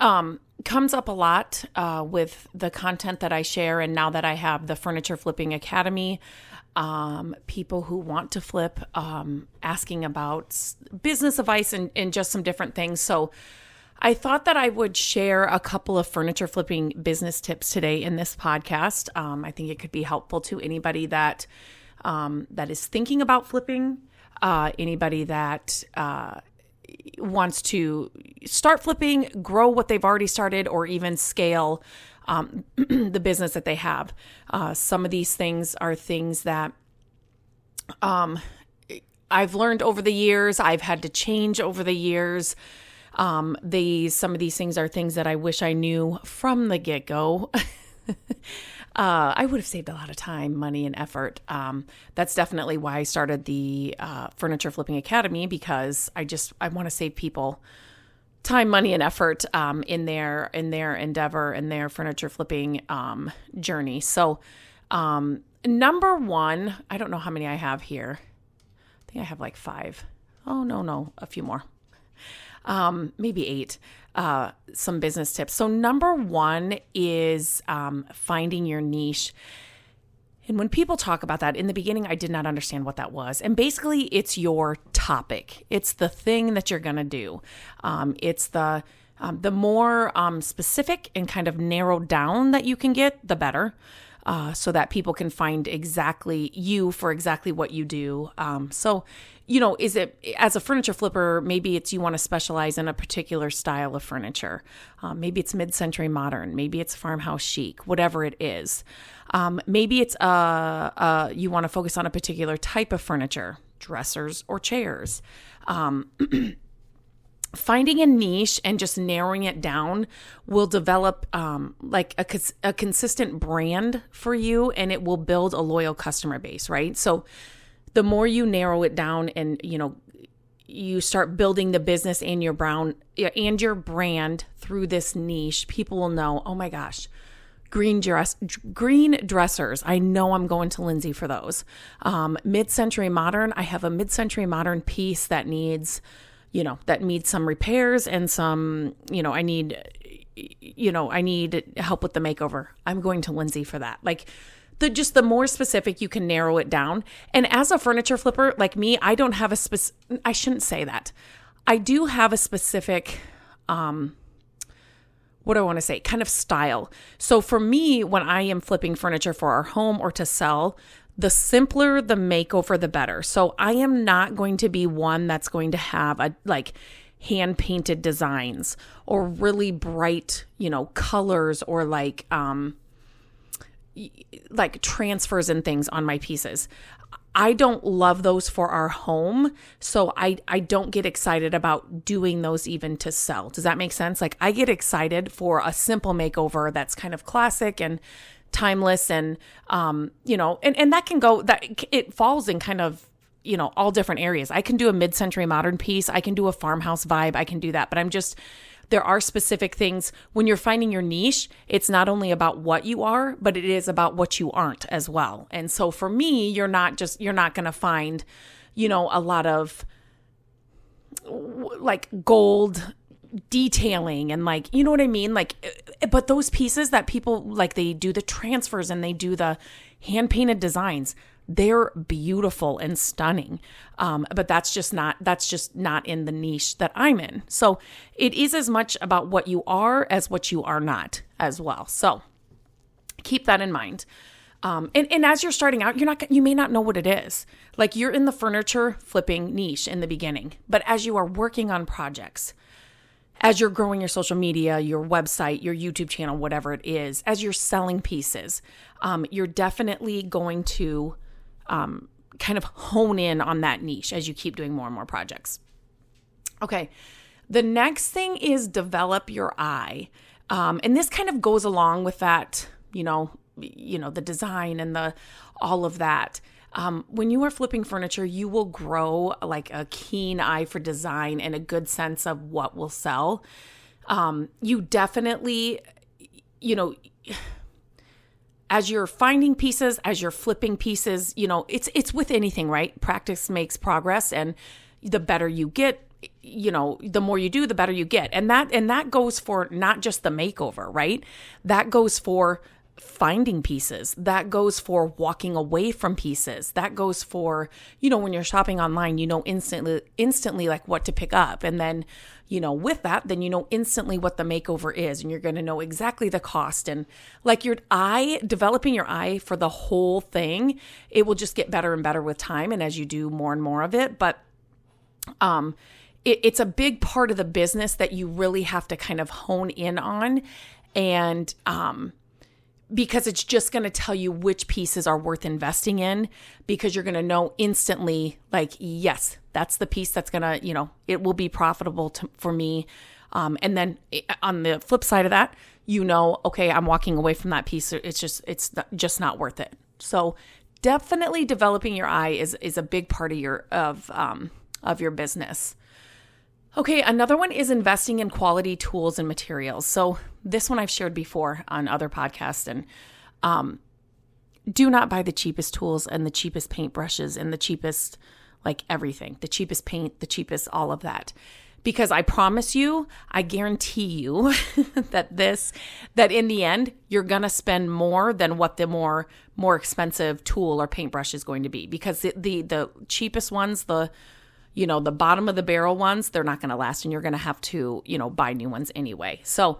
um, comes up a lot uh, with the content that I share, and now that I have the Furniture Flipping Academy, um, people who want to flip, um, asking about business advice and, and just some different things. So, I thought that I would share a couple of furniture flipping business tips today in this podcast. Um, I think it could be helpful to anybody that um, that is thinking about flipping uh, anybody that uh, wants to start flipping, grow what they've already started, or even scale um, the business that they have. Uh, some of these things are things that um, I've learned over the years. I've had to change over the years. Um, these some of these things are things that I wish I knew from the get go. uh, I would have saved a lot of time, money, and effort. Um, that's definitely why I started the uh, Furniture Flipping Academy because I just I want to save people time, money, and effort um, in their in their endeavor and their furniture flipping um, journey. So, um, number one, I don't know how many I have here. I think I have like five. Oh no, no, a few more. Um, maybe eight uh, some business tips. So, number one is um, finding your niche. And when people talk about that, in the beginning, I did not understand what that was. And basically, it's your topic, it's the thing that you're going to do. Um, it's the um, the more um, specific and kind of narrowed down that you can get, the better. Uh, so that people can find exactly you for exactly what you do. Um, so you know, is it as a furniture flipper? Maybe it's you want to specialize in a particular style of furniture. Um, maybe it's mid century modern. Maybe it's farmhouse chic, whatever it is. Um, maybe it's uh, uh, you want to focus on a particular type of furniture, dressers or chairs. Um, finding a niche and just narrowing it down will develop um, like a, a consistent brand for you and it will build a loyal customer base right so the more you narrow it down and you know you start building the business and your brown and your brand through this niche people will know oh my gosh green dress green dressers. I know i'm going to lindsay for those. Um, mid-century modern i have a mid-century modern piece that needs you know that needs some repairs and some you know i need you know i need help with the makeover. I'm going to lindsay for that. Like the just the more specific you can narrow it down. And as a furniture flipper like me, I don't have a specific I shouldn't say that. I do have a specific um what do I want to say? Kind of style. So for me, when I am flipping furniture for our home or to sell, the simpler the makeover, the better. So I am not going to be one that's going to have a like hand painted designs or really bright, you know, colors or like um like transfers and things on my pieces. I don't love those for our home, so I I don't get excited about doing those even to sell. Does that make sense? Like I get excited for a simple makeover that's kind of classic and timeless and um you know and and that can go that it falls in kind of you know all different areas. I can do a mid-century modern piece, I can do a farmhouse vibe, I can do that, but I'm just there are specific things when you're finding your niche, it's not only about what you are, but it is about what you aren't as well. And so for me, you're not just, you're not going to find, you know, a lot of like gold detailing and like you know what i mean like eh, but those pieces that people like they do the transfers and they do the hand painted designs they're beautiful and stunning. Um, but that's just not that's just not in the niche that i'm in. So it is as much about what you are as what you are not as well. So keep that in mind. Um, and, and as you're starting out you're not you may not know what it is. Like you're in the furniture flipping niche in the beginning. But as you are working on projects as you're growing your social media, your website, your YouTube channel, whatever it is, as you're selling pieces, um, you're definitely going to um, kind of hone in on that niche as you keep doing more and more projects. Okay. The next thing is develop your eye. Um, and this kind of goes along with that, you know, you know, the design and the all of that. Um, when you are flipping furniture, you will grow like a keen eye for design and a good sense of what will sell. Um, you definitely, you know, as you're finding pieces, as you're flipping pieces, you know, it's it's with anything, right? Practice makes progress, and the better you get, you know the more you do the better you get and that and that goes for not just the makeover right that goes for finding pieces. That goes for walking away from pieces. That goes for you know when you're shopping online you know instantly instantly like what to pick up. And then you know with that then you know instantly what the makeover is and you're going to know exactly the cost. And like your eye developing your eye for the whole thing it will just get better and better with time and as you do more and more of it. But um it, it's a big part of the business that you really have to kind of hone in on. And um because it's just going to tell you which pieces are worth investing in because you're going to know instantly like yes that's the piece that's going to you know it will be profitable to, for me. Um, and then eh, on the flip side of that you know okay i'm walking away from that piece it's just it's just not worth it. So definitely developing your eye is is a big part of your of um, of your business Okay, another one is investing in quality tools and materials. So this one I've shared before on other podcasts, and um, do not buy the cheapest tools and the cheapest paintbrushes and the cheapest like everything, the cheapest paint, the cheapest all of that. Because I promise you, I guarantee you that this, that in the end, you're gonna spend more than what the more more expensive tool or paintbrush is going to be. Because the the, the cheapest ones, the you know, the bottom of the barrel ones, they're not going to last and you're going to have to, you know, buy new ones anyway. So,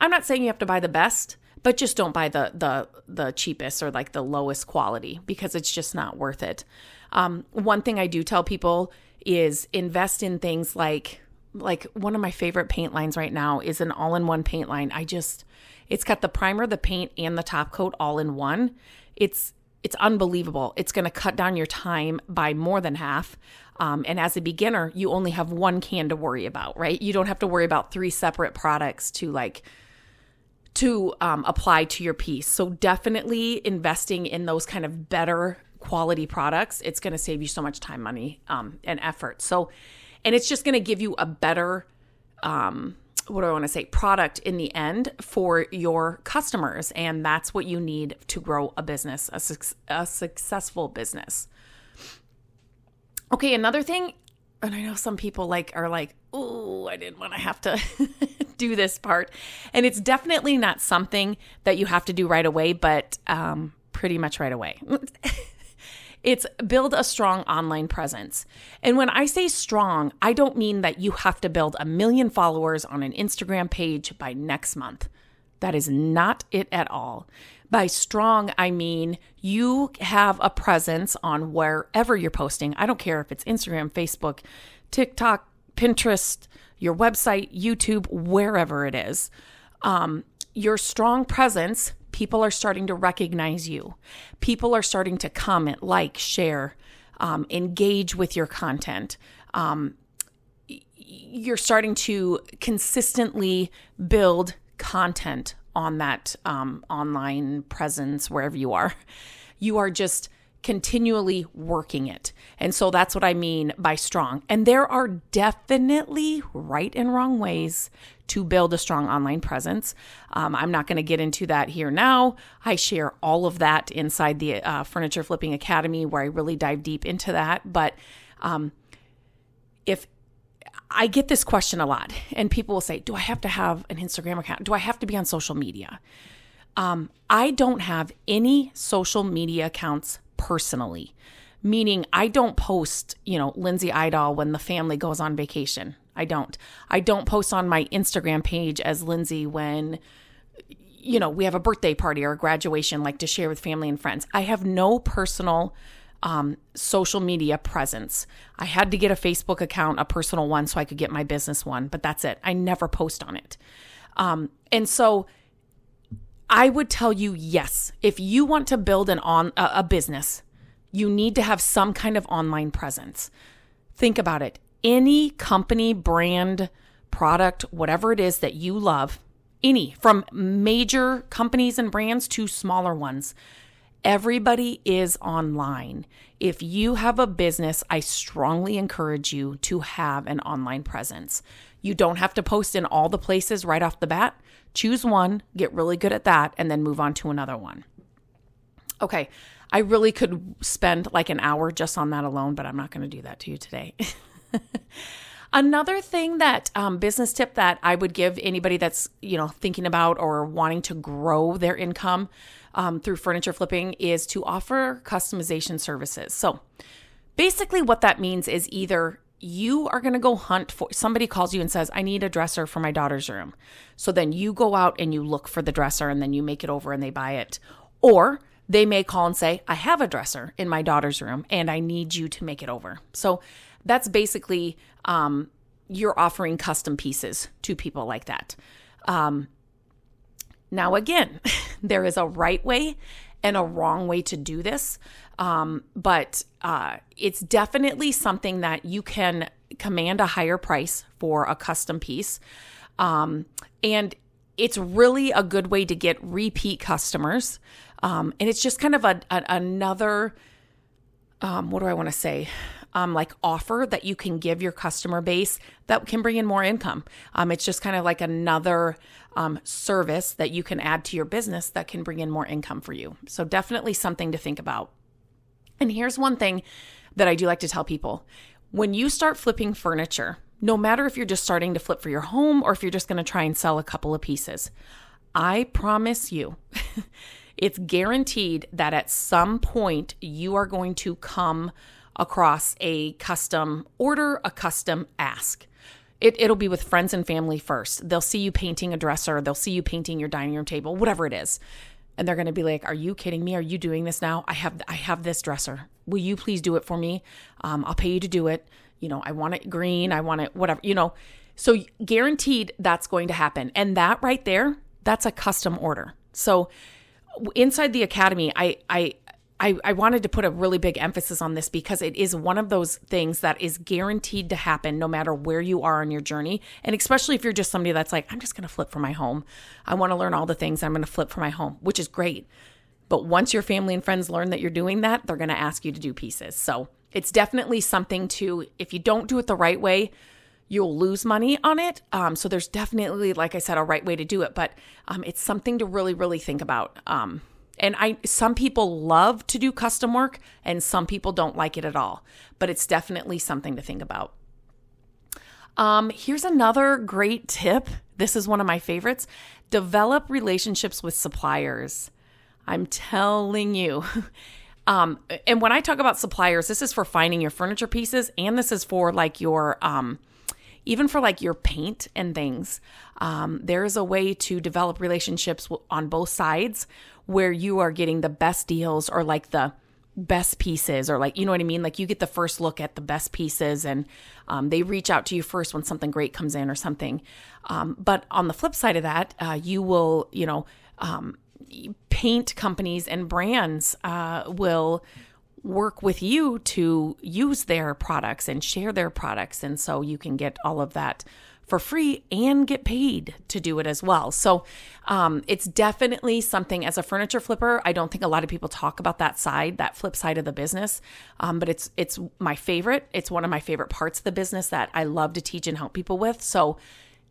I'm not saying you have to buy the best, but just don't buy the the the cheapest or like the lowest quality because it's just not worth it. Um, one thing I do tell people is invest in things like like one of my favorite paint lines right now is an all-in-one paint line. I just it's got the primer, the paint, and the top coat all in one. It's it's unbelievable. It's going to cut down your time by more than half. Um, and as a beginner, you only have one can to worry about, right? You don't have to worry about three separate products to like to um, apply to your piece. So definitely investing in those kind of better quality products. It's going to save you so much time, money, um, and effort. So, and it's just going to give you a better um, what do I want to say, product in the end for your customers. And that's what you need to grow a business, a, su- a successful business. Okay, another thing, and I know some people like are like, oh, I didn't want to have to do this part. And it's definitely not something that you have to do right away, but um, pretty much right away. It's build a strong online presence. And when I say strong, I don't mean that you have to build a million followers on an Instagram page by next month. That is not it at all. By strong, I mean you have a presence on wherever you're posting. I don't care if it's Instagram, Facebook, TikTok, Pinterest, your website, YouTube, wherever it is. Um, your strong presence people are starting to recognize you. People are starting to comment, like, share, um, engage with your content. Um, you're starting to consistently build content on that um, online presence wherever you are. You are just continually working it. And so that's what I mean by strong. And there are definitely right and wrong ways to build a strong online presence. Um, I'm not going to get into that here now. I share all of that inside the uh, Furniture Flipping Academy where I really dive deep into that. But um, if I get this question a lot, and people will say, Do I have to have an Instagram account? Do I have to be on social media? Um, I don't have any social media accounts personally, meaning I don't post, you know, Lindsay Eidahl when the family goes on vacation. I don't. I don't post on my Instagram page as Lindsay when you know, we have a birthday party or a graduation like to share with family and friends. I have no personal um, social media presence. I had to get a Facebook account, a personal one, so I could get my business one, but that's it. I never post on it. Um, and so I would tell you yes, if you want to build an on a, a business, you need to have some kind of online presence. Think about it. Any company, brand, product, whatever it is that you love, any from major companies and brands to smaller ones. Everybody is online. If you have a business, I strongly encourage you to have an online presence. You don't have to post in all the places right off the bat. Choose one, get really good at that, and then move on to another one. Okay, I really could spend like an hour just on that alone, but I'm not going to do that to you today. Another thing that um, business tip that I would give anybody that's you know thinking about or wanting to grow their income um, through furniture flipping is to offer customization services. So basically, what that means is either you are going to go hunt for somebody calls you and says i need a dresser for my daughter's room. So then you go out and you look for the dresser and then you make it over and they buy it. Or they may call and say i have a dresser in my daughter's room and i need you to make it over. So that's basically um, you're offering custom pieces to people like that um, now again there is a right way and a wrong way to do this um, but uh, it's definitely something that you can command a higher price for a custom piece. Um, and it's really a good way to get repeat customers. Um, and it's just kind of a, a another, um, what do I want to say? Um, like offer that you can give your customer base that can bring in more income. Um, it's just kind of like another um, service that you can add to your business that can bring in more income for you. So definitely something to think about. And here's one thing that I do like to tell people when you start flipping furniture, no matter if you're just starting to flip for your home or if you're just going to try and sell a couple of pieces, I promise you, it's guaranteed that at some point you are going to come across a custom order, a custom ask. It, it'll be with friends and family first. They'll see you painting a dresser, they'll see you painting your dining room table, whatever it is. And they're going to be like are you kidding me? Are you doing this now? I have i have this dresser. Will you please do it for me? Um, i'll pay you to do it. You know i want it green. I want it whatever you know? So guaranteed that's going to happen. And that right there that's a custom order. So inside the academy i i I, I wanted to put a really big emphasis on this because it is one of those things that is guaranteed to happen no matter where you are on your journey. And especially if you're just somebody that's like, I'm just going to flip for my home. I want to learn all the things I'm going to flip for my home, which is great. But once your family and friends learn that you're doing that, they're going to ask you to do pieces. So it's definitely something to, if you don't do it the right way, you'll lose money on it. Um, so there's definitely, like I said, a right way to do it, but um, it's something to really, really think about. Um, and I some people love to do custom work and some people don't like it at all, but it's definitely something to think about. Um, here's another great tip. This is one of my favorites. Develop relationships with suppliers. I'm telling you. Um, and when I talk about suppliers, this is for finding your furniture pieces and this is for like your um, even for like your paint and things. Um, there is a way to develop relationships on both sides where you are getting the best deals or like the best pieces or like you know what i mean? Like you get the first look at the best pieces and um, they reach out to you first when something great comes in or something. Um, but on the flip side of that uh, you will you know um, paint companies and brands uh, will work with you to use their products and share their products. And so you can get all of that for free and get paid to do it as well. So um, it's definitely something as a furniture flipper. I don't think a lot of people talk about that side, that flip side of the business, um, but it's it's my favorite. It's one of my favorite parts of the business that I love to teach and help people with. So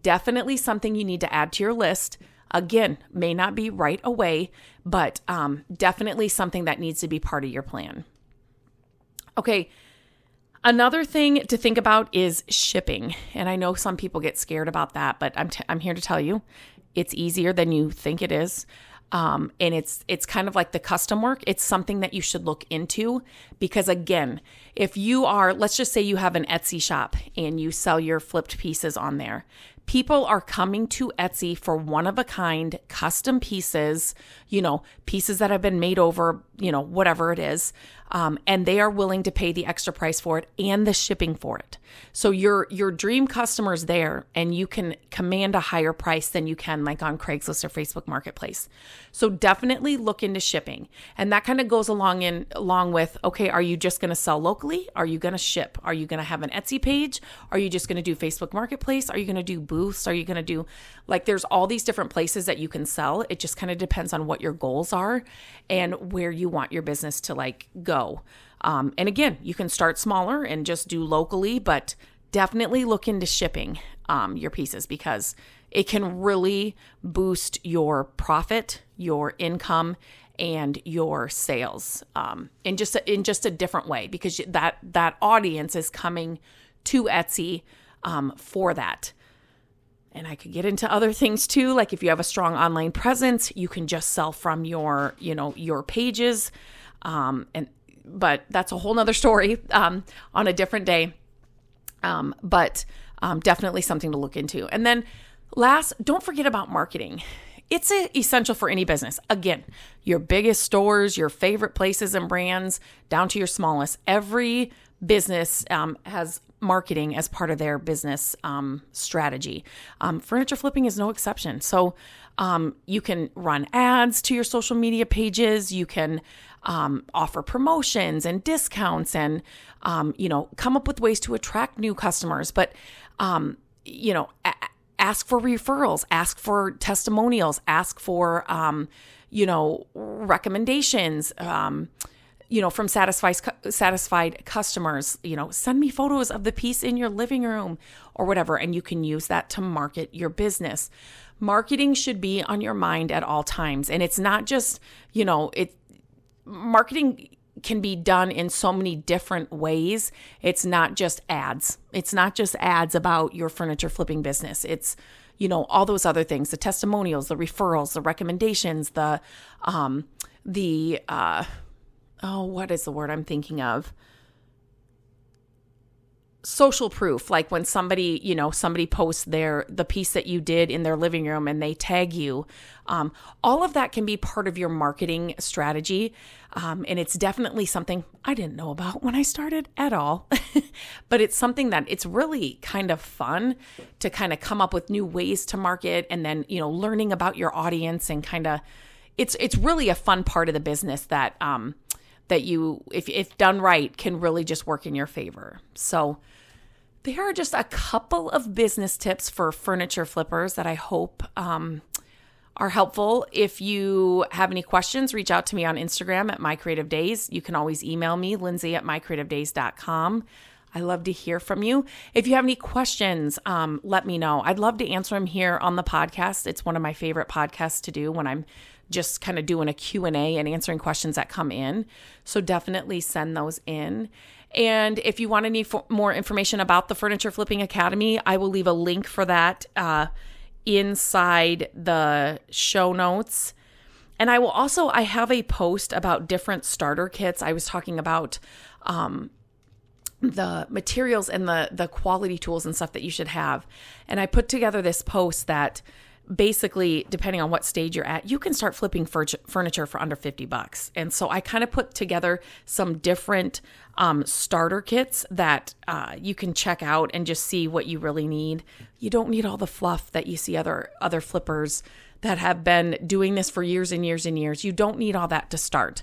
definitely something you need to add to your list. Again, may not be right away, but um, definitely something that needs to be part of your plan. Okay, Another thing to think about is shipping. And I know some people get scared about that, but I'm, t- I'm here to tell you it's easier than you think it is. Um, and it's it's kind of like the custom work. It's something that you should look into because again, if you are, let's just say you have an Etsy shop and you sell your flipped pieces on there, people are coming to Etsy for one of a kind custom pieces, you know, pieces that have been made over, you know, whatever it is. Um, and they are willing to pay the extra price for it and the shipping for it. So your your dream customer's there, and you can command a higher price than you can like on Craigslist or Facebook Marketplace. So definitely look into shipping, and that kind of goes along in along with okay, are you just going to sell locally? Are you going to ship? Are you going to have an Etsy page? Are you just going to do Facebook Marketplace? Are you going to do booths? Are you going to do like there's all these different places that you can sell. It just kind of depends on what your goals are and where you want your business to like go. Um, and again, you can start smaller and just do locally, but definitely look into shipping um, your pieces because it can really boost your profit, your income, and your sales um, in just a, in just a different way because that that audience is coming to Etsy um, for that. And I could get into other things too, like if you have a strong online presence, you can just sell from your you know your pages, um, and but that's a whole nother story um, on a different day. Um, but um, definitely something to look into. And then last, don't forget about marketing. It's essential for any business. Again, your biggest stores, your favorite places and brands, down to your smallest. Every business um, has marketing as part of their business um, strategy. Um, furniture flipping is no exception. So um, you can run ads to your social media pages. You can um, offer promotions and discounts, and um, you know come up with ways to attract new customers. But um, you know, a- ask for referrals, ask for testimonials, ask for you know recommendations you know, from satisfied satisfied customers, you know, send me photos of the piece in your living room or whatever and you can use that to market your business. Marketing should be on your mind at all times and it's not just, you know, it marketing can be done in so many different ways. It's not just ads. It's not just ads about your furniture flipping business. It's you know all those other things the testimonials the referrals the recommendations the um the uh oh, what is the word I'm thinking of? social proof like when somebody you know somebody posts their the piece that you did in their living room and they tag you. Um, all of that can be part of your marketing strategy. Um, and it's definitely something i didn't know about when i started at all. But it's something that it's really kind of fun to kind of come up with new ways to market and then you know learning about your audience and kind of it's it's really a fun part of the business that um, that you, if, if done right, can really just work in your favor. So, there are just a couple of business tips for furniture flippers that I hope um, are helpful. If you have any questions, reach out to me on Instagram at My Creative Days. You can always email me, Lindsay at mycreativedays.com. I love to hear from you. If you have any questions, um, let me know. I'd love to answer them here on the podcast. It's one of my favorite podcasts to do when I'm just kind of doing a Q&A and answering questions that come in. So definitely send those in. And if you want any more information about the Furniture Flipping Academy, I will leave a link for that uh, inside the show notes. And I will also, I have a post about different starter kits. I was talking about um, the materials and the the quality tools and stuff that you should have. And I put together this post that basically depending on what stage you're at you can start flipping furniture for under 50 bucks. And so i kind of put together some different um, starter kits that uh, you can check out and just see what you really need. You don't need all the fluff that you see other other flippers that have been doing this for years and years and years. You don't need all that to start.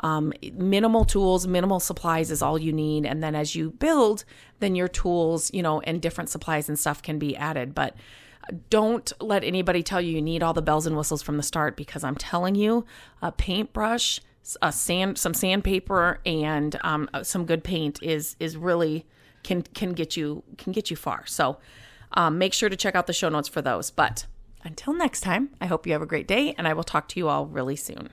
Um, minimal tools minimal supplies is all you need. And then as you build then your tools you know and different supplies and stuff can be added. But don't let anybody tell you you need all the bells and whistles from the start because I'm telling you, a paintbrush, a sand, some sandpaper, and um, uh, some good paint is is really can can get you can get you far. So um, make sure to check out the show notes for those. But until next time, I hope you have a great day, and I will talk to you all really soon.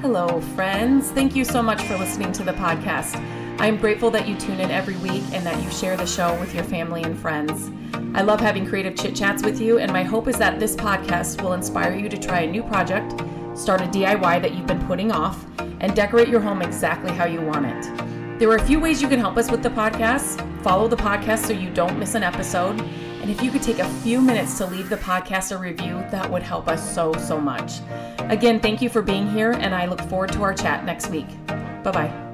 Hello, friends. Thank you so much for listening to the podcast. I am grateful that you tune in every week and that you share the show with your family and friends. I love having creative chit chats with you, and my hope is that this podcast will inspire you to try a new project, start a DIY that you've been putting off, and decorate your home exactly how you want it. There are a few ways you can help us with the podcast. Follow the podcast so you don't miss an episode. And if you could take a few minutes to leave the podcast a review, that would help us so, so much. Again, thank you for being here, and I look forward to our chat next week. Bye bye.